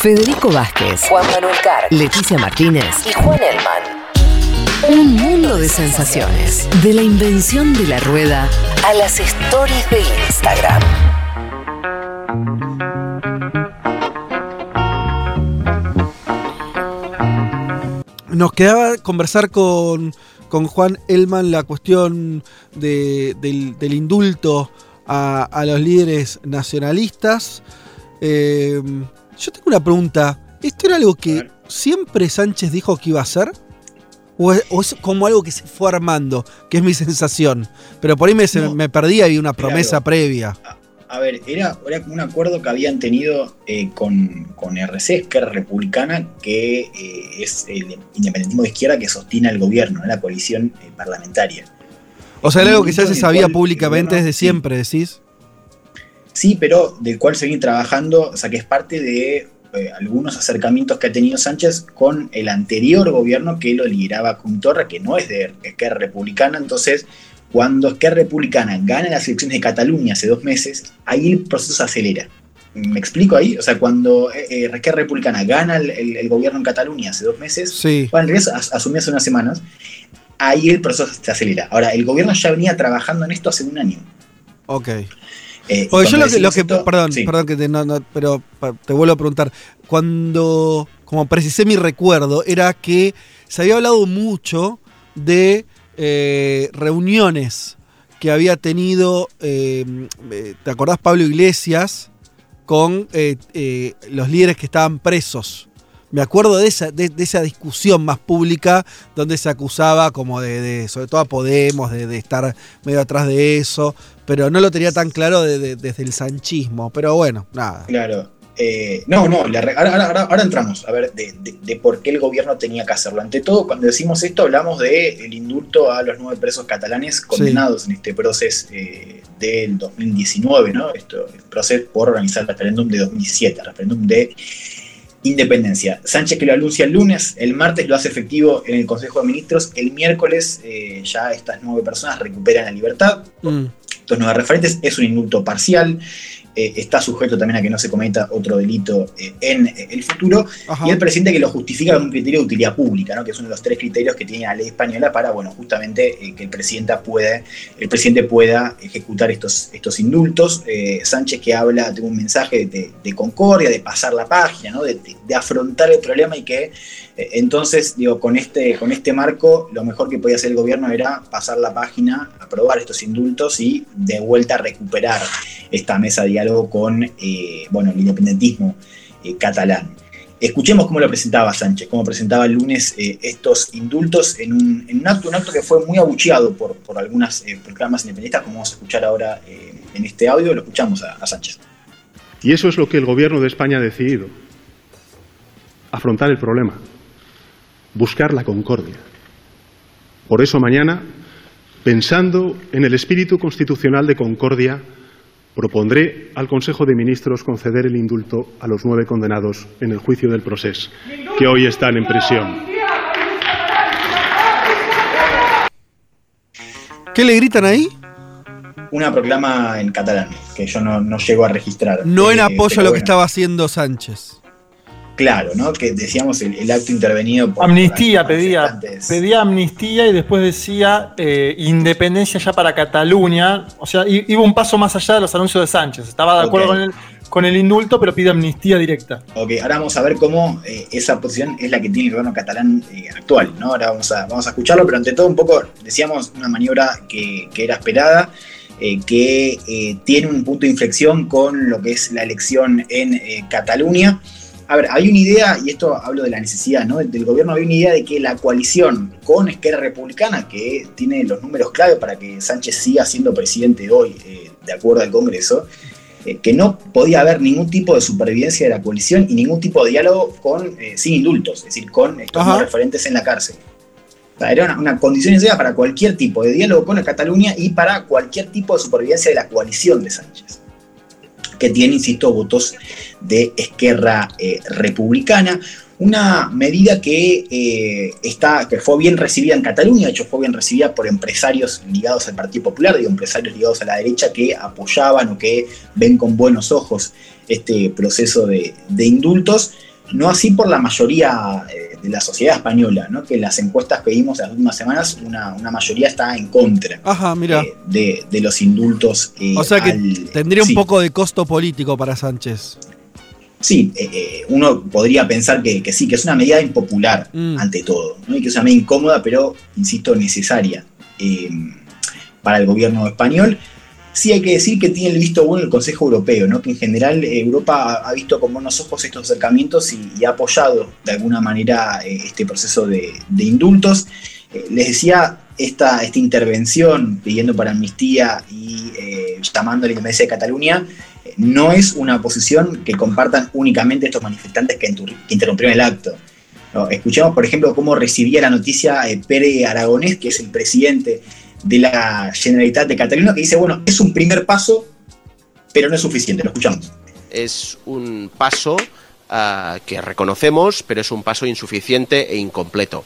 Federico Vázquez, Juan Manuel Carr, Leticia Martínez y Juan Elman. Un mundo de sensaciones. De la invención de la rueda a las stories de Instagram. Nos quedaba conversar con, con Juan Elman la cuestión de- del, del indulto a, a los líderes nacionalistas. Eh, yo tengo una pregunta. ¿Esto era algo que siempre Sánchez dijo que iba a hacer? ¿O es, o es como algo que se fue armando? Que es mi sensación. Pero por ahí me, se- No. me perdí y una promesa previa. A ver, era, era como un acuerdo que habían tenido eh, con, con RC, que es republicana, que eh, es el independentismo de izquierda que sostiene al gobierno, ¿no? la coalición eh, parlamentaria. O sea, era algo que ya se sabía públicamente desde siempre, decís. Sí, pero del cual se viene trabajando, o sea, que es parte de eh, algunos acercamientos que ha tenido Sánchez con el anterior gobierno que lo lideraba con Torra, que no es de Esquerra Republicana. Entonces, cuando Esquerra Republicana gana las elecciones de Cataluña hace dos meses, ahí el proceso se acelera. ¿Me explico ahí? O sea, cuando eh, eh, Esquerra Republicana gana el, el- el gobierno en Cataluña hace dos meses, Sí. en realidad as- asumió hace unas semanas, ahí el proceso se acelera. Ahora, el gobierno ya venía trabajando en esto hace un año. Ok. Eh, y Porque yo cuando lo que, lo decimos que esto- perdón, sí. perdón que te, no, no, pero te vuelvo a preguntar. Cuando, como precisé mi recuerdo, era que se había hablado mucho de eh, reuniones que había tenido, eh, ¿te acordás Pablo Iglesias? Con los líderes que estaban presos. Me acuerdo de esa, de, de esa discusión más pública donde se acusaba como de, de- sobre todo a Podemos, de, de estar medio atrás de eso, pero no lo tenía tan claro de- de- desde el sanchismo. Pero bueno, nada. Claro. Eh, no, no, la re- ahora, ahora- ahora entramos a ver de, de- de por qué el gobierno tenía que hacerlo. Ante todo, cuando decimos esto, hablamos del indulto a los nueve presos catalanes condenados en este proceso eh, del 2019, ¿no? Esto, el proceso por organizar el referéndum de 2017, el referéndum de independencia. Sánchez que lo anuncia el lunes, el martes lo hace efectivo en el Consejo de Ministros, el miércoles eh, ya estas nueve personas recuperan la libertad, Mm, estos nueve referentes, es un indulto parcial, eh, está sujeto también a que no se cometa otro delito eh, en eh, el futuro, ajá. y el presidente que lo justifica con un criterio de utilidad pública, ¿no? que es uno de los tres criterios que tiene la ley española para, bueno, justamente que el presidente, puede, el presidente pueda ejecutar estos, estos indultos. Sánchez que habla de un mensaje de, de concordia, de pasar la página, ¿no? de, de- de afrontar el problema y que entonces, digo, con este, con este marco, lo mejor que podía hacer el gobierno era pasar la página, aprobar estos indultos y de vuelta recuperar esta mesa de diálogo con eh, bueno, el independentismo eh, catalán. Escuchemos cómo lo presentaba Sánchez, cómo presentaba el lunes eh, estos indultos en un, en un acto, un acto que fue muy abucheado por, por algunas proclamas independentistas, como vamos a escuchar ahora en este audio, lo escuchamos a Sánchez. Y eso es lo que el gobierno de España ha decidido. Afrontar el problema. Buscar la concordia. Por eso mañana, pensando en el espíritu constitucional de concordia, propondré al Consejo de Ministros conceder el indulto a los nueve condenados en el juicio del proceso, que hoy están en prisión. ¿Qué le gritan ahí? Una proclama en catalán, que yo no, no llego a registrar. No en Eh, apoyo a lo que estaba haciendo Sánchez. Claro, ¿no? Que decíamos el, el acto intervenido por. Amnistía, por pedía, pedía amnistía y después decía eh, independencia ya para Cataluña. O sea, iba un paso más allá de los anuncios de Sánchez. Estaba de acuerdo con, el, con el indulto, pero pide amnistía directa. Ok, ahora vamos a ver cómo eh, esa posición es la que tiene el gobierno catalán eh, actual, ¿no? Ahora vamos a, vamos a escucharlo, pero ante todo un poco, decíamos, una maniobra que, que era esperada, eh, que eh, tiene un punto de inflexión con lo que es la elección en eh, Cataluña. A ver, hay una idea, y esto hablo de la necesidad, ¿no? Del gobierno había una idea de que la coalición con Esquerra Republicana, que tiene los números clave para que Sánchez siga siendo presidente hoy, eh, de acuerdo al Congreso, eh, que no podía haber ningún tipo de supervivencia de la coalición y ningún tipo de diálogo con, eh, sin indultos, es decir, con estos no referentes en la cárcel. O sea, era una, una condición necesaria para cualquier tipo de diálogo con la Cataluña y para cualquier tipo de supervivencia de la coalición de Sánchez, que tiene, insisto, votos de Esquerra eh, Republicana. Una medida que, eh, está, que fue bien recibida en Cataluña, de hecho fue bien recibida por empresarios ligados al Partido Popular, digo, empresarios ligados a la derecha que apoyaban o que ven con buenos ojos este proceso de, de indultos, no así por la mayoría eh, de la sociedad española, ¿no? que en las encuestas que vimos las últimas semanas, una, mayoría está en contra Ajá, mira. de, los indultos. o sea que tendría un poco de costo político para Sánchez. Sí, uno podría pensar que, sí, que es una medida impopular mm. ante todo, ¿no? y que es una medida incómoda, pero, insisto, necesaria para el gobierno español. Sí hay que decir que tiene el visto bueno el Consejo Europeo, ¿no? que en general Europa ha visto con buenos ojos estos acercamientos y, ha apoyado de alguna manera eh, este proceso de, indultos. Eh, les decía, esta, esta intervención pidiendo para amnistía y eh, llamando a la independencia de Cataluña no es una posición que compartan únicamente estos manifestantes que, interrumpieron el acto. escuchemos, por ejemplo, cómo recibía la noticia Pere Aragonés, que es el presidente de la Generalitat de Cataluña que dice, bueno, es un primer paso, pero no es suficiente. Lo escuchamos. Es un paso ah, que reconocemos, pero es un paso insuficiente e incompleto.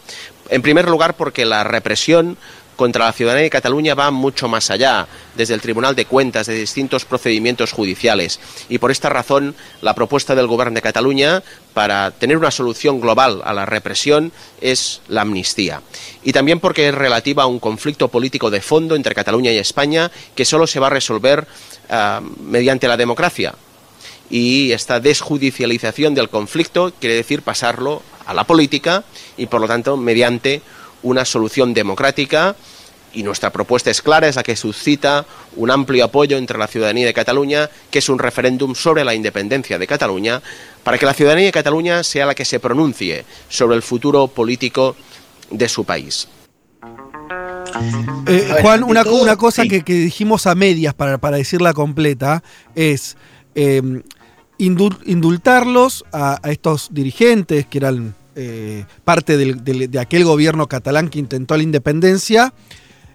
En primer lugar, porque la represión contra la ciudadanía de Cataluña va mucho más allá, desde el Tribunal de Cuentas, de distintos procedimientos judiciales. Y por esta razón, la propuesta del Gobierno de Cataluña para tener una solución global a la represión es la amnistía. Y también porque es relativa a un conflicto político de fondo entre Cataluña y España que solo se va a resolver ah, mediante la democracia. Y esta desjudicialización del conflicto quiere decir pasarlo a la política y, por lo tanto, mediante una solución democrática y nuestra propuesta es clara, es la que suscita un amplio apoyo entre la ciudadanía de Cataluña, que es un referéndum sobre la independencia de Cataluña, para que la ciudadanía de Cataluña sea la que se pronuncie sobre el futuro político de su país. Eh, Juan, una, cosa que, dijimos a medias para, para decirla completa es em, indultarlos a estos dirigentes que eran eh, parte de aquel gobierno catalán que intentó la independencia.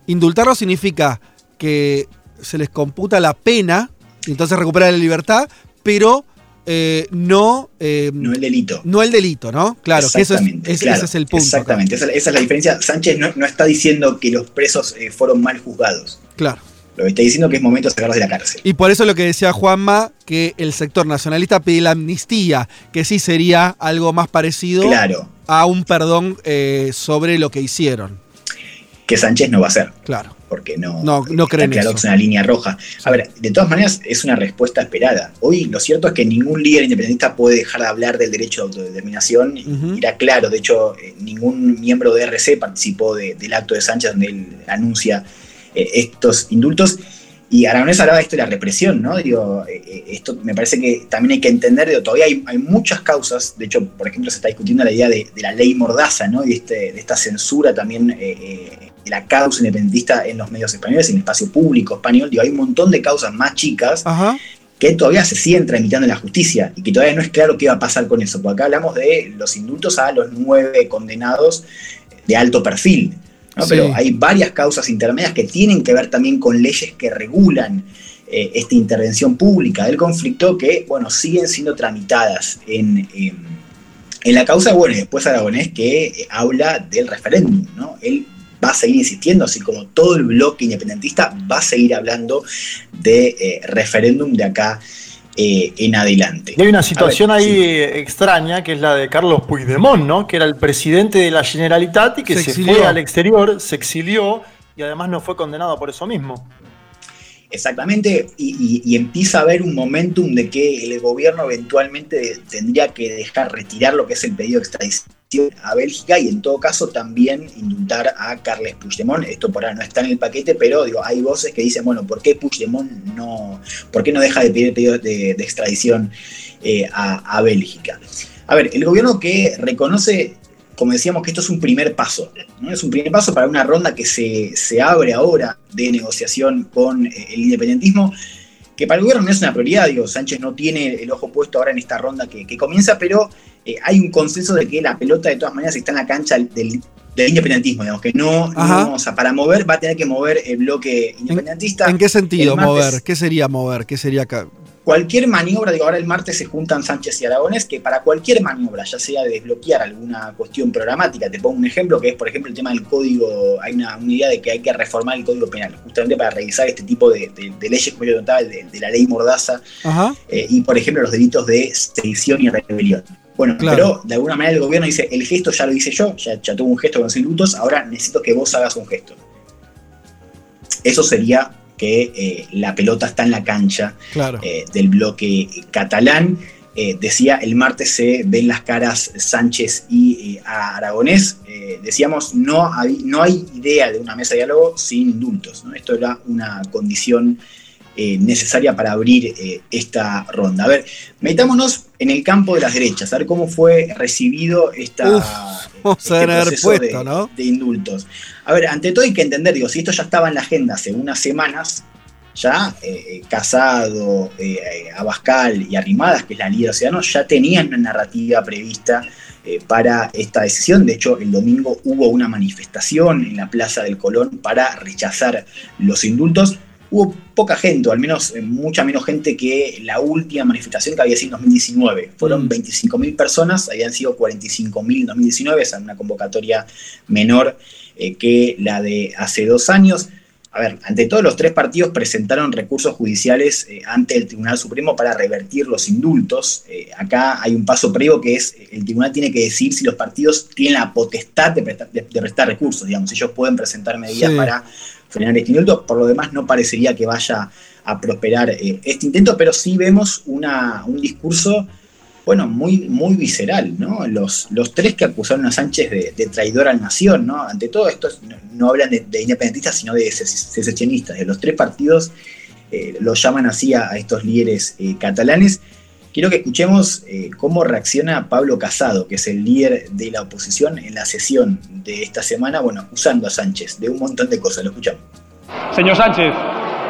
Indultarlo significa que se les computa la pena, y entonces recupera la libertad, pero eh, no... Eh, no el delito. No el delito, ¿no? Claro, que eso es, ese es el punto. Exactamente, esa, es la diferencia. Sánchez no, está diciendo que los presos fueron mal juzgados. Claro. Lo que está diciendo que es momento de sacarlos de la cárcel. Y por eso lo que decía Juanma, que el sector nacionalista pide la amnistía, que sí sería algo más parecido a un perdón eh, sobre lo que hicieron. Que Sánchez no va a hacer. Claro. Porque no, no, no creen claro es una línea roja. A ver, de todas maneras, es una respuesta esperada. Hoy lo cierto es que ningún líder independentista puede dejar de hablar del derecho de autodeterminación. Era claro, de hecho, eh, ningún miembro de RC participó del acto de Sánchez donde él anuncia eh, estos indultos. Y Aragonés hablaba de esto de la represión, ¿no? Digo, eh, eh, esto me parece que también hay que entender, digo, todavía hay, muchas causas, de hecho, por ejemplo, se está discutiendo la idea de, la ley Mordaza, ¿no? Y este, de esta censura también de la causa independentista en los medios españoles, en el espacio público español, digo, hay un montón de causas más chicas que todavía se siguen tramitando en la justicia y que todavía no es claro qué va a pasar con eso, porque acá hablamos de los indultos a los nueve condenados de alto perfil. Pero hay varias causas intermedias que tienen que ver también con leyes que regulan eh, esta intervención pública del conflicto que, bueno, siguen siendo tramitadas en, en la causa, bueno, y después Aragonés que eh, habla del referéndum, ¿no? Él va a seguir insistiendo, así como todo el bloque independentista va a seguir hablando de eh, referéndum de acá eh, en adelante. Y hay una situación ahí extraña, que es la de Carlos Puigdemont, ¿no? que era el presidente de la Generalitat y que se, fue al exterior, se exilió y además no fue condenado por eso mismo. Exactamente, y, empieza a haber un momentum de que el gobierno eventualmente tendría que dejar retirar lo que es el pedido de extradición a Bélgica y en todo caso también indultar a Carles Puigdemont. Esto por ahora no está en el paquete, pero digo, hay voces que dicen, bueno, ¿por qué Puigdemont no, por qué no deja de pedir pedidos de, extradición eh, a, Bélgica? A ver, el gobierno que reconoce, como decíamos, que esto es un primer paso, ¿no? es un primer paso para una ronda que se, se abre ahora de negociación con eh, el independentismo que para el gobierno no es una prioridad, digo, Sánchez no tiene el ojo puesto ahora en esta ronda que, comienza, pero eh, hay un consenso de que la pelota de todas maneras está en la cancha del, independentismo, digamos, que no, no, o sea, para mover va a tener que mover el bloque independentista. ¿En, qué sentido mover? ¿Qué sería mover? ¿Qué sería acá? cualquier maniobra, digo, ahora el martes se juntan Sánchez y Aragones, que para cualquier maniobra, ya sea de desbloquear alguna cuestión programática, te pongo un ejemplo, que es, por ejemplo, el tema del código, hay una, idea de que hay que reformar el código penal, justamente para revisar este tipo de, leyes, como yo contaba, de, la ley Mordaza, eh, y, por ejemplo, los delitos de sedición y rebelión. Bueno, pero de alguna manera el gobierno dice, el gesto ya lo hice yo, ya, ya tuve un gesto con los indultos, ahora necesito que vos hagas un gesto. Eso sería que eh, la pelota está en la cancha eh, del bloque catalán. Eh, decía, el martes se ven las caras Sánchez y Aragonés. decíamos, no hay, no hay idea de una mesa de diálogo sin indultos. Esto era una condición necesaria para abrir esta ronda. A ver, metámonos en el campo de las derechas, a ver cómo fue recibido esta, este proceso de, indultos. A ver, ante todo hay que entender, digo, si esto ya estaba en la agenda hace unas semanas, ya eh, eh, Casado, eh, Abascal y Arrimadas, que es la líder ciudadana, ya tenían una narrativa prevista para esta decisión. De hecho, el domingo hubo una manifestación en la Plaza del Colón para rechazar los indultos hubo poca gente, o al menos eh, mucha menos gente que la última manifestación que había sido en 2019. Fueron 25.000 mm. personas, habían sido 45.000 en 2019, es una convocatoria menor eh, que la de hace dos años. A ver, ante todo los tres partidos presentaron recursos judiciales eh, ante el Tribunal Supremo para revertir los indultos. acá hay un paso previo que es, el tribunal tiene que decir si los partidos tienen la potestad de prestar, recursos, digamos, ellos pueden presentar medidas para frenar este indulto. Por lo demás, no parecería que vaya a prosperar eh, este intento, pero sí vemos una, un discurso, bueno, muy, muy visceral, ¿no? Los, los tres que acusaron a Sánchez de, traidor a la nación, ¿no? Ante todo esto no, hablan de, independentistas, sino de secesionistas. De los tres partidos eh, los llaman así a, estos líderes eh, catalanes. Quiero que escuchemos eh, cómo reacciona Pablo Casado, que es el líder de la oposición en la sesión de esta semana, bueno, acusando a Sánchez de un montón de cosas. Lo escuchamos. Señor Sánchez,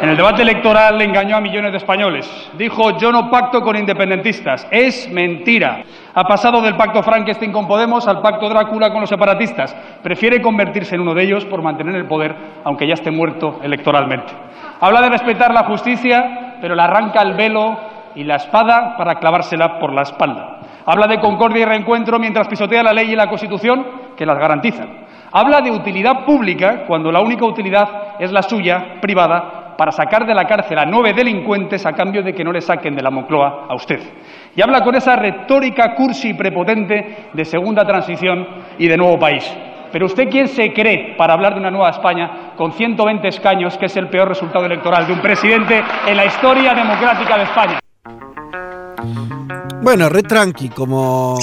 en el debate electoral le engañó a millones de españoles. Dijo, yo no pacto con independentistas. Es mentira. Ha pasado del pacto Frankenstein con Podemos al pacto Drácula con los separatistas. Prefiere convertirse en uno de ellos por mantener el poder, aunque ya esté muerto electoralmente. Habla de respetar la justicia, pero le arranca el velo y la espada para clavársela por la espalda. Habla de concordia y reencuentro mientras pisotea la ley y la Constitución que las garantizan. Habla de utilidad pública cuando la única utilidad es la suya, privada, para sacar de la cárcel a nueve delincuentes a cambio de que no le saquen de la Moncloa a usted. Y habla con esa retórica cursi y prepotente de segunda transición y de nuevo país. Pero usted, ¿quién se cree para hablar de una nueva España con 120 escaños, que es el peor resultado electoral de un presidente en la historia democrática de España? Bueno, re tranqui, como.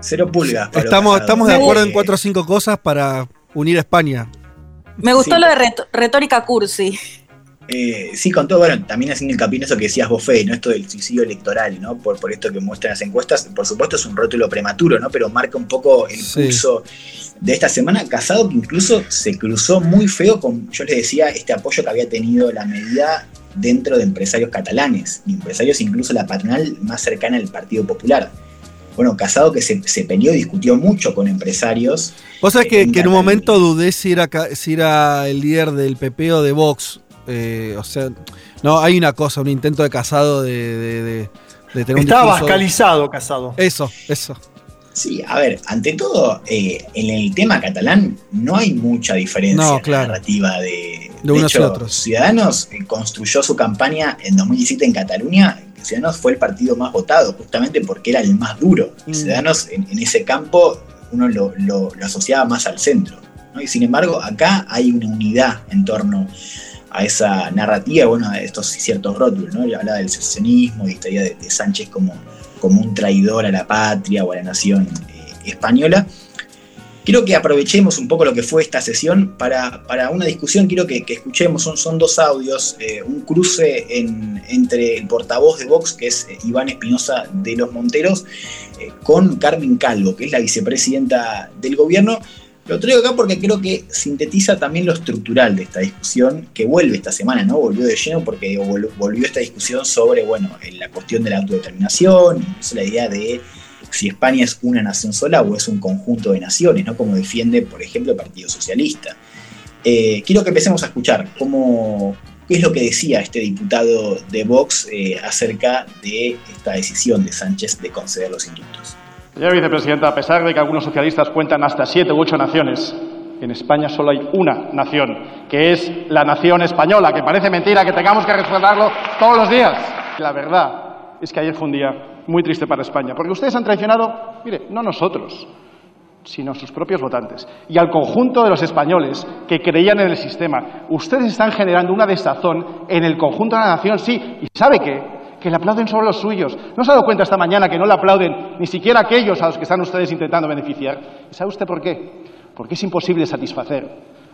Cero pulgas. Estamos, estamos de acuerdo en cuatro o cinco cosas para unir a España. Me gustó lo de retórica cursi. Eh, sí, con todo, bueno, también haciendo hincapié en eso que decías vos, ¿no? Esto del suicidio electoral, ¿no? Por, por esto que muestran las encuestas, por supuesto es un rótulo prematuro, ¿no? Pero marca un poco el pulso de esta semana. Casado que incluso se cruzó muy feo con, yo les decía, este apoyo que había tenido la medida dentro de empresarios catalanes, y empresarios incluso la patronal más cercana al Partido Popular. Bueno, Casado que se, se peleó y discutió mucho con empresarios. Vos sabés que, en un momento dudé si era, si era el líder del PP o de Vox. Eh, o sea, no, hay una cosa, un intento de Casado de, tener Estaba bascalizado Casado. Eso, eso. Sí, a ver, ante todo, eh, en el tema catalán no hay mucha diferencia en la narrativa de, de, unos y otros. Ciudadanos eh, construyó su campaña en 2017 en Cataluña. Ciudadanos fue el partido más votado, justamente porque era el más duro. Mm. Ciudadanos en, ese campo uno lo, asociaba más al centro. Y sin embargo, acá hay una unidad en torno a esa narrativa, bueno, a estos ciertos rótulos, ¿no? Hablaba del secesionismo y esta idea de Sánchez como como un traidor a la patria o a la nación eh, española. Quiero que aprovechemos un poco lo que fue esta sesión para, una discusión. Quiero que, escuchemos, son, son, dos audios, eh, un cruce entre el portavoz de Vox, que es eh, Iván Espinosa de los Monteros, con Carmen Calvo, que es la vicepresidenta del gobierno, lo traigo acá porque creo que sintetiza también lo estructural de esta discusión que vuelve esta semana, ¿no? Volvió de lleno porque volvió esta discusión sobre, bueno, la cuestión de la autodeterminación, incluso la idea de si España es una nación sola o es un conjunto de naciones, ¿no? Como defiende, por ejemplo, el Partido Socialista. Eh, quiero que empecemos a escuchar cómo, qué es lo que decía este diputado de Vox eh, acerca de esta decisión de Sánchez de conceder los indultos. Señora vicepresidenta, a pesar de que algunos socialistas cuentan hasta siete u ocho naciones, en España solo hay una nación, que es la nación española, que parece mentira que tengamos que recordarlo todos los días. La verdad es que ayer fue un día muy triste para España, porque ustedes han traicionado, mire, no nosotros, sino sus propios votantes y al conjunto de los españoles que creían en el sistema. Ustedes están generando una desazón en el conjunto de la nación, sí, y ¿sabe qué? Que le aplauden solo los suyos. ¿No se ha dado cuenta esta mañana que no le aplauden ni siquiera aquellos a los que están ustedes intentando beneficiar? ¿Sabe usted por qué? Porque es imposible satisfacer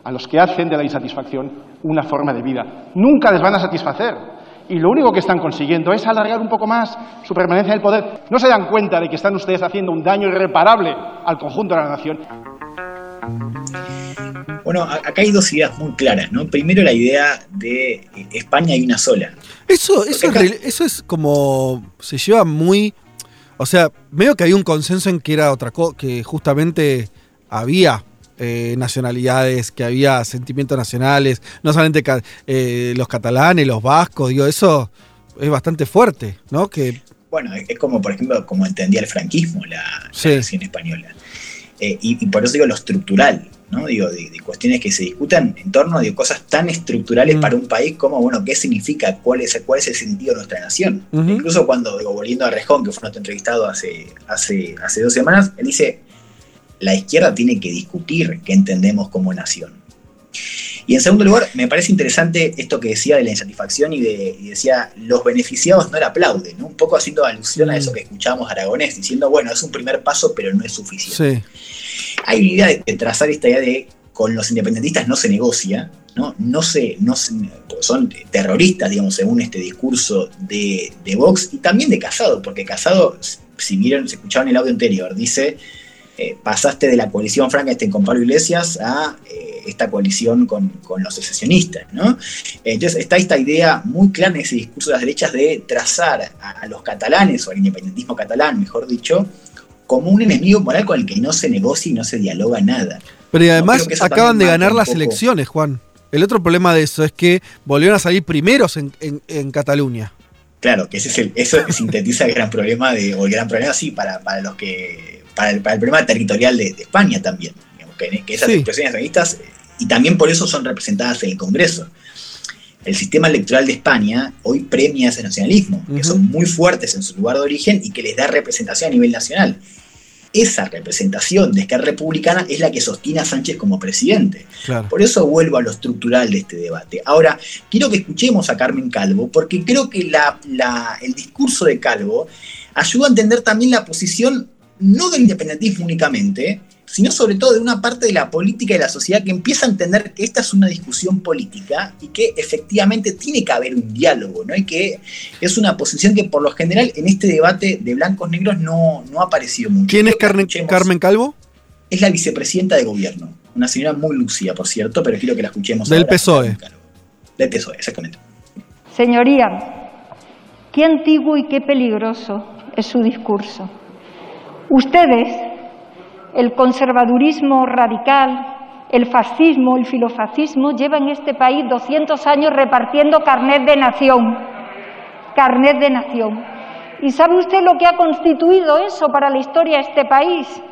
a los que hacen de la insatisfacción una forma de vida. Nunca les van a satisfacer. Y lo único que están consiguiendo es alargar un poco más su permanencia en el poder. No se dan cuenta de que están ustedes haciendo un daño irreparable al conjunto de la nación. Bueno, acá hay dos ideas muy claras, ¿no? Primero la idea de eh, España hay una sola. Eso, eso, es, eso es como. se lleva muy. O sea, veo que hay un consenso en que era otra cosa, que justamente había eh, nacionalidades, que había sentimientos nacionales, no solamente eh, los catalanes, los vascos, digo, eso es bastante fuerte, ¿no? Que... Bueno, es como, por ejemplo, como entendía el franquismo, la, nación española. Eh, y, por eso digo lo estructural, ¿no? Digo, de, cuestiones que se discutan en torno de cosas tan estructurales mm. para un país como, bueno, ¿qué significa? ¿Cuál es, cuál es el sentido de nuestra nación? Incluso cuando, digo, volviendo a Rejón, que fue nuestro entrevistado hace, hace, hace dos semanas, él dice, la izquierda tiene que discutir qué entendemos como nación. Y en segundo lugar, me parece interesante esto que decía de la insatisfacción y, de, decía, los beneficiados no le aplauden, un poco haciendo alusión a eso que escuchábamos Aragonés, diciendo, bueno, es un primer paso, pero no es suficiente. Hay una idea de, trazar esta idea de con los independentistas no se negocia, ¿no? No se, no son terroristas, digamos, según este discurso de, de Vox y también de Casado, porque Casado, si vieron, se escuchaban el audio anterior, dice eh, pasaste de la coalición Frankenstein con Pablo Iglesias a eh, esta coalición con, los secesionistas. ¿no? Entonces está esta idea muy clara en ese discurso de las derechas de trazar a, los catalanes, o al independentismo catalán, mejor dicho, como un enemigo moral con el que no se negocia y no se dialoga nada. Pero además acaban de ganar las elecciones, Juan. El otro problema de eso es que volvieron a salir primeros en, Cataluña. Claro, que ese es el, eso sintetiza el gran problema de, o el gran problema, sí, para, para los que para el, problema territorial de, España también. que, esas expresiones nacionalistas, y también por eso son representadas en el Congreso. El sistema electoral de España hoy premia ese nacionalismo, que son muy fuertes en su lugar de origen y que les da representación a nivel nacional. Esa representación de Esquerra Republicana es la que sostiene a Sánchez como presidente. Por eso vuelvo a lo estructural de este debate. Ahora, quiero que escuchemos a Carmen Calvo, porque creo que el discurso de Calvo ayuda a entender también la posición no del independentismo únicamente, sino sobre todo de una parte de la política y la sociedad que empieza a entender que esta es una discusión política y que efectivamente tiene que haber un diálogo, ¿no? Y que es una posición que por lo general en este debate de blancos negros no, no ha aparecido mucho. ¿Quién es Carmen, Carmen Calvo? Es la vicepresidenta de gobierno, una señora muy lúcida, por cierto, pero quiero que la escuchemos. Del PSOE. Del PSOE, exactamente. Señoría, qué antiguo y qué peligroso es su discurso Ustedes, el conservadurismo radical, el fascismo, el filofascismo, llevan este país 200 años repartiendo carnet de nación, carnet de nación. ¿Y sabe usted lo que ha constituido eso para la historia de este país?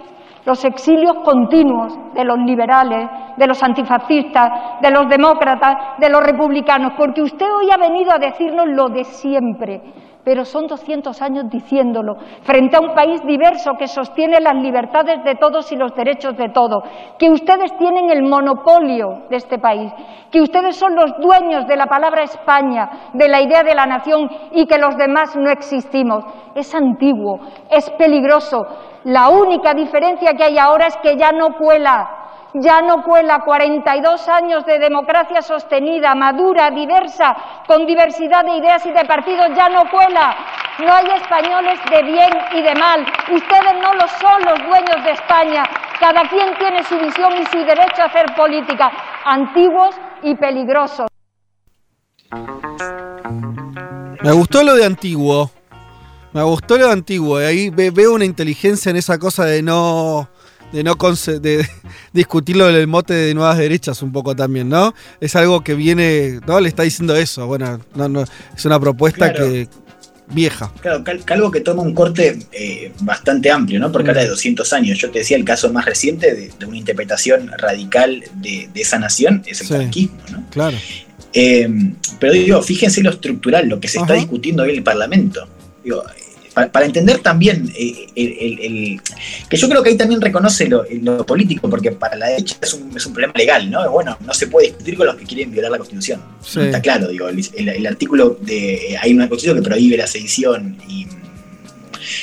Los exilios continuos de los liberales, de los antifascistas, de los demócratas, de los republicanos, porque usted hoy ha venido a decirnos lo de siempre, pero son 200 años diciéndolo, frente a un país diverso que sostiene las libertades de todos y los derechos de todos, que ustedes tienen el monopolio de este país, que ustedes son los dueños de la palabra España, de la idea de la nación y que los demás no existimos. Es antiguo, es peligroso. La única diferencia que hay ahora es que ya no cuela ya no cuela 42 años de democracia sostenida, madura, diversa, con diversidad de ideas y de partidos, ya no cuela. No hay españoles de bien y de mal. Ustedes no lo son los dueños de España. Cada quien tiene su visión y su derecho a hacer política. Antiguos y peligrosos. Me gustó lo de antiguo. Me gustó lo de antiguo. Ahí veo una inteligencia en esa cosa de no de no de discutirlo del mote de nuevas derechas un poco también, ¿no? Es algo que viene, ¿no? Le está diciendo eso. Bueno, no, no, es una propuesta que vieja. Claro, algo que toma un corte eh, bastante amplio, ¿no? Porque habla de 200 años. Yo te decía el caso más reciente de, una interpretación radical de, esa nación es el franquismo, ¿no? Claro. Eh, pero digo, fíjense lo estructural, lo que se está discutiendo hoy en el Parlamento. Digo, para, entender también eh, el, que yo creo que ahí también reconoce lo, político, porque para la derecha es un, es un, problema legal, ¿no? Bueno, no se puede discutir con los que quieren violar la Constitución. Está claro, digo, el, artículo de. Hay una Constitución que prohíbe la sedición y,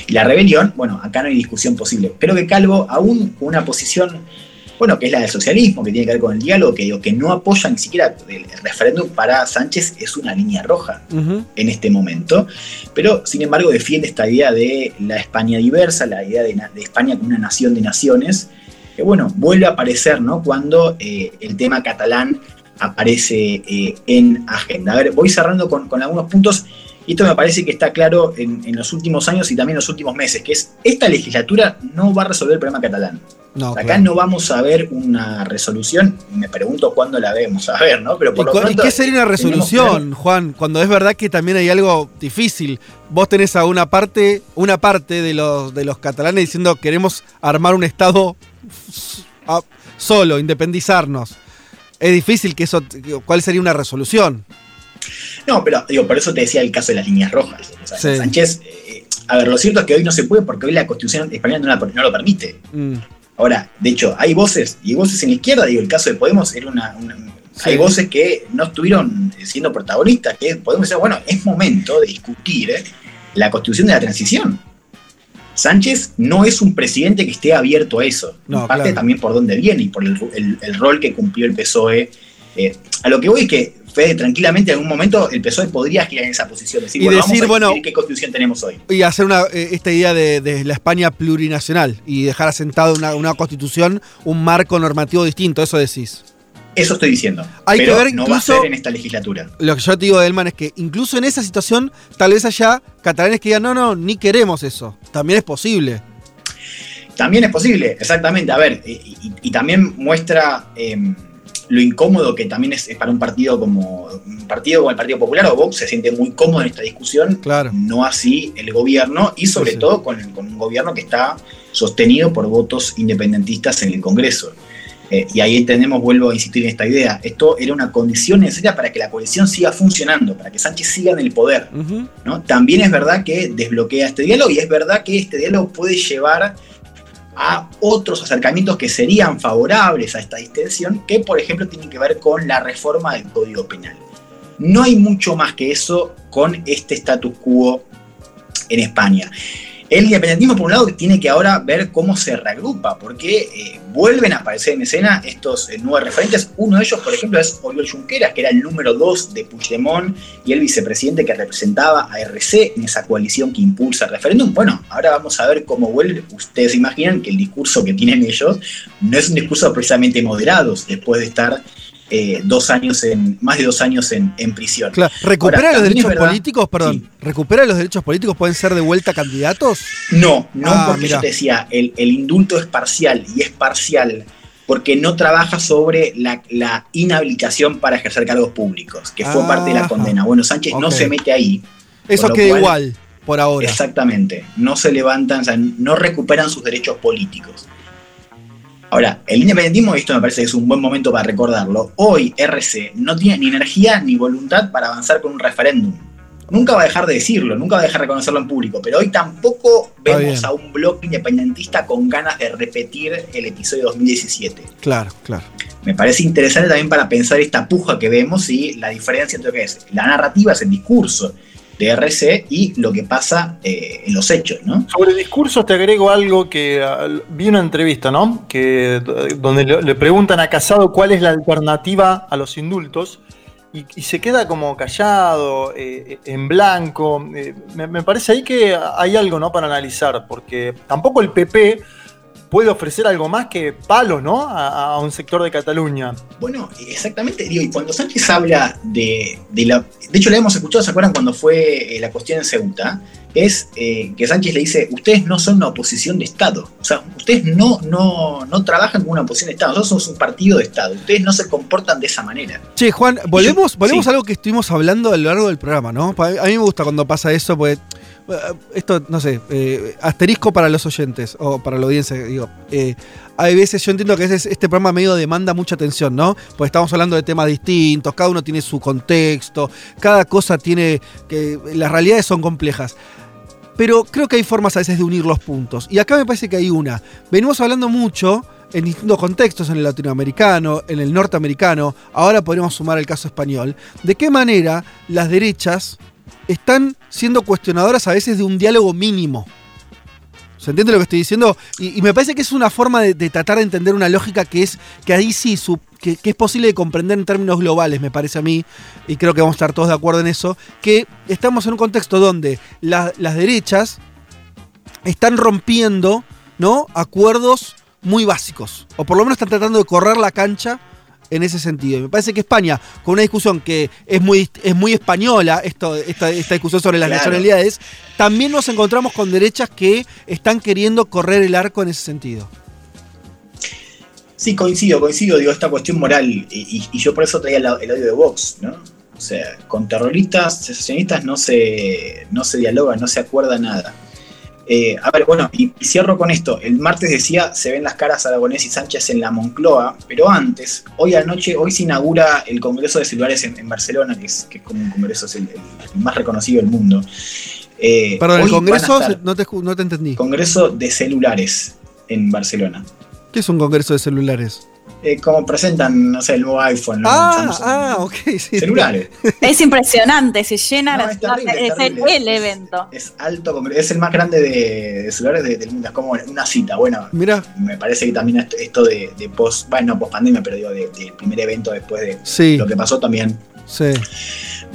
y, la rebelión. Bueno, acá no hay discusión posible. Pero que Calvo, aún con una posición bueno, que es la del socialismo, que tiene que ver con el diálogo, que digo, que no apoya ni siquiera el, referéndum para Sánchez es una línea roja en este momento, pero sin embargo defiende esta idea de la España diversa, la idea de, España como una nación de naciones, que bueno, vuelve a aparecer, ¿no? Cuando eh, el tema catalán aparece eh, en agenda. A ver, voy cerrando con, algunos puntos. Y esto me parece que está claro en, en, los últimos años y también en los últimos meses, que es esta legislatura no va a resolver el problema catalán. Acá no vamos a ver una resolución, me pregunto cuándo la vemos a ver, ¿no? Pero ¿Y, qué sería una resolución, Juan? Cuando es verdad que también hay algo difícil. Vos tenés a una parte, una parte de los, de los catalanes diciendo queremos armar un Estado solo, independizarnos. Es difícil que eso. ¿Cuál sería una resolución? No, pero digo, por eso te decía el caso de las líneas rojas. Sánchez, eh, a ver, lo cierto es que hoy no se puede porque hoy la constitución española no, lo permite. Mm. Ahora, de hecho, hay voces, y voces en la izquierda, digo, el caso de Podemos era una. Hay voces que no estuvieron siendo protagonistas, que Podemos decir, bueno, es momento de discutir ¿eh? la constitución de la transición. Sánchez no es un presidente que esté abierto a eso. No, parte también por dónde viene y por el, rol que cumplió el PSOE. Eh, a lo que voy es que Fede, tranquilamente en algún momento el PSOE podría girar en esa posición. Decir, y bueno, decir, bueno, qué constitución tenemos hoy. Y hacer una, eh, esta idea de, la España plurinacional y dejar asentado una, una constitución, un marco normativo distinto, eso decís. Eso estoy diciendo. Hay pero que ver no va a ser en esta legislatura. Lo que yo te digo, Elman, es que incluso en esa situación, tal vez haya catalanes que digan, no, no, ni queremos eso. También es posible. También es posible, exactamente. A ver, y, también muestra. Em, lo incómodo que también es, para un partido como un partido como el Partido Popular o Vox se siente muy cómodo en esta discusión, claro. no así el gobierno y sobre todo con, un gobierno que está sostenido por votos independentistas en el Congreso. Eh, y ahí tenemos, vuelvo a insistir en esta idea, esto era una condición necesaria para que la coalición siga funcionando, para que Sánchez siga en el poder. ¿no? También es verdad que desbloquea este diálogo y es verdad que este diálogo puede llevar a otros acercamientos que serían favorables a esta distensión, que por ejemplo tienen que ver con la reforma del Código Penal. No hay mucho más que eso con este status quo en España. El independentismo, por un lado, tiene que ahora ver cómo se reagrupa, porque eh, vuelven a aparecer en escena estos eh, nuevos referentes. Uno de ellos, por ejemplo, es Oriol Junqueras, que era el número dos de Puigdemont y el vicepresidente que representaba a RC en esa coalición que impulsa el referéndum. Bueno, ahora vamos a ver cómo vuelve. Ustedes imaginan que el discurso que tienen ellos no es un discurso precisamente moderado, después de estar eh, dos años en, más de dos años en, prisión. Claro. ¿Recupera los derechos políticos? Perdón, ¿recupera los derechos políticos? ¿Pueden ser de vuelta candidatos? No, no ah, porque yo te decía, el, indulto es parcial y es parcial porque no trabaja sobre la, inhabilitación para ejercer cargos públicos, que fue parte de la condena. Bueno, Sánchez no se mete ahí. Eso queda igual por ahora. Exactamente. No se levantan, o sea, no recuperan sus derechos políticos. Ahora, el independentismo, esto me parece que es un buen momento para recordarlo, hoy RC no tiene ni energía ni voluntad para avanzar con un referéndum. Nunca va a dejar de decirlo, nunca va a dejar de reconocerlo en público, pero hoy tampoco vemos a un bloque independentista con ganas de repetir el episodio 2017. Claro, claro. Me parece interesante también para pensar esta puja que vemos y la diferencia entre lo que es la narrativa, es el discurso, de RC y lo que pasa eh, en los hechos, ¿no? Sobre discursos te agrego algo que ah, vi una entrevista, ¿no? Que, donde le, preguntan a Casado cuál es la alternativa a los indultos y, se queda como callado, eh, en blanco. Eh, me, me, parece ahí que hay algo, ¿no? Para analizar, porque tampoco el PP puede ofrecer algo más que palo, ¿no? A, un sector de Cataluña. Bueno, exactamente, digo, y cuando Sánchez habla de, la... De hecho, le hemos escuchado, ¿se acuerdan cuando fue eh, la cuestión en Ceuta? Es eh, que Sánchez le dice, ustedes no son una oposición de Estado. O sea, ustedes no, no, no trabajan como una oposición de Estado, nosotros somos un partido de Estado. Ustedes no se comportan de esa manera. Che, Juan, volvemos, volvemos a algo que estuvimos hablando a lo largo del programa, ¿no? A mí me gusta cuando pasa eso, porque esto, no sé, eh, asterisco para los oyentes o para la audiencia, digo, eh, hay veces, yo entiendo que este programa medio demanda mucha atención, ¿no? Porque estamos hablando de temas distintos, cada uno tiene su contexto, cada cosa tiene, que las realidades son complejas. pero creo que hay formas a veces de unir los puntos. Y acá me parece que hay una. Venimos hablando mucho en distintos contextos, en el latinoamericano, en el norteamericano, ahora podríamos sumar el caso español, de qué manera las derechas están siendo cuestionadoras a veces de un diálogo mínimo. ¿Se entiende lo que estoy diciendo? Y, me parece que es una forma de, tratar de entender una lógica que es que ahí sí que, es posible de comprender en términos globales, me parece a mí, y creo que vamos a estar todos de acuerdo en eso, que estamos en un contexto donde la- las derechas están rompiendo ¿no? acuerdos muy básicos, o por lo menos están tratando de correr la cancha en ese sentido. Y me parece que España, con una discusión que es muy, es muy española, esto, esta, esta discusión sobre las Claro. nacionalidades, también nos encontramos con derechas que están queriendo correr el arco en ese sentido. Sí, coincido, coincido, digo, esta cuestión moral, y, y- y yo por eso traía el, el audio de Vox, ¿no? O sea, con terroristas, secesionistas no se, no se dialoga, no se acuerda nada. Eh, a ver, bueno, y, y cierro con esto. El martes decía, se ven las caras Aragonés y Sánchez en la Moncloa, pero antes, hoy anoche, hoy se inaugura el Congreso de Celulares en, en Barcelona, que es, que es como un congreso, es el, el más reconocido del mundo. Eh, Perdón, el Congreso, no te, no te entendí. Congreso de Celulares en Barcelona. ¿Qué es un Congreso de celulares? Eh, como presentan, no sé, el nuevo iPhone. Ah, Samsung. ah, ok, sí. Celulares. Es impresionante, se llena No, la es terrible, es es el, terrible. el evento. Es alto, congreso, es el más grande de, de celulares de- del mundo. Es como una cita. Bueno, Mira, me parece que también esto, esto de, de post, bueno, no post pandemia, pero digo, de- del primer evento después de sí, lo que pasó también sí.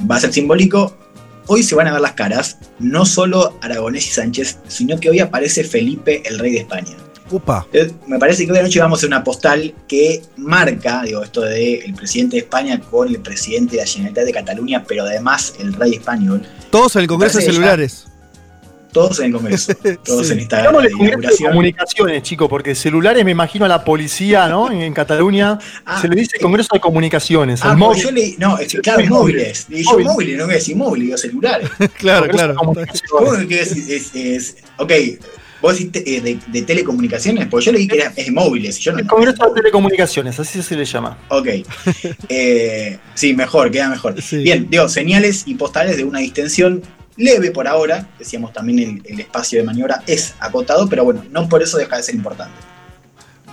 va a ser simbólico. Hoy se van a ver las caras, no solo Aragonés y Sánchez, sino que hoy aparece Felipe, el rey de España. Upa. Entonces, me parece que hoy anoche vamos a hacer una postal que marca, digo, esto de el presidente de España con el presidente de la Generalitat de Cataluña, pero además el rey español, Todos en el Congreso de ya- celulares. todos en el Congreso, todos Sí. en esta de comunicaciones, chicos, porque celulares me imagino a la policía, ¿no? En, en Cataluña Ah, se le dice Congreso de Comunicaciones. Ah, el móvil. yo leí, no, es, claro, móviles. Y yo móvil. móviles, no voy a decir móviles, digo celulares. claro, Congreso claro. Comunicaciones. ¿Cómo que es, es, es- ok, vos decís eh, de, de telecomunicaciones, porque yo leí que era, es de móviles, yo no El Congreso de Telecomunicaciones, así se le llama. Ok. Eh, sí, mejor, queda mejor. Sí. Bien, digo, señales y postales de una distensión leve por ahora. Decíamos también el, el espacio de maniobra es acotado, pero bueno, no por eso deja de ser importante.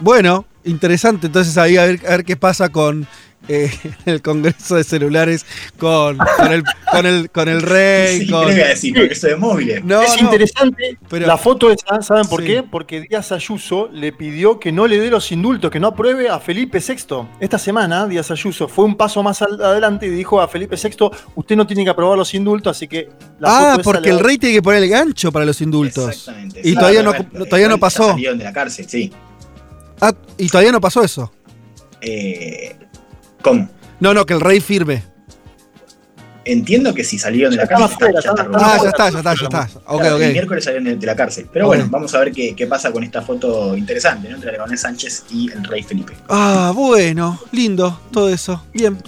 Bueno, interesante. Entonces ahí a ver, a ver qué pasa con eh, el Congreso de celulares, con, con, el, con, el, con el rey, Sí, con... ¿qué le voy a decir? Porque eso de móviles. No, es no, interesante pero- la foto esa, ¿saben por Sí. qué? Porque Díaz Ayuso le pidió que no le dé los indultos, que no apruebe a Felipe VI. Esta semana Díaz Ayuso fue un paso más adelante y dijo a Felipe VI, usted no tiene que aprobar los indultos, así que la Ah, foto porque el rey tiene que poner el gancho para los indultos. Exactamente. Y todavía no- todavía no pasó. De la cárcel, sí. Ah, y todavía no pasó eso. Eh, ¿Cómo? No, no, que el rey firme. Entiendo que si salieron de la cárcel, afuera, está- ya está están- Ah, ya está, ya está, ya está. Claro, El miércoles salieron de, de la cárcel. Pero bueno, bueno. vamos a ver qué, qué pasa con esta foto interesante, ¿no? Entre Aragonés Sánchez y el rey Felipe. Ah, bueno, lindo, todo eso. Bien.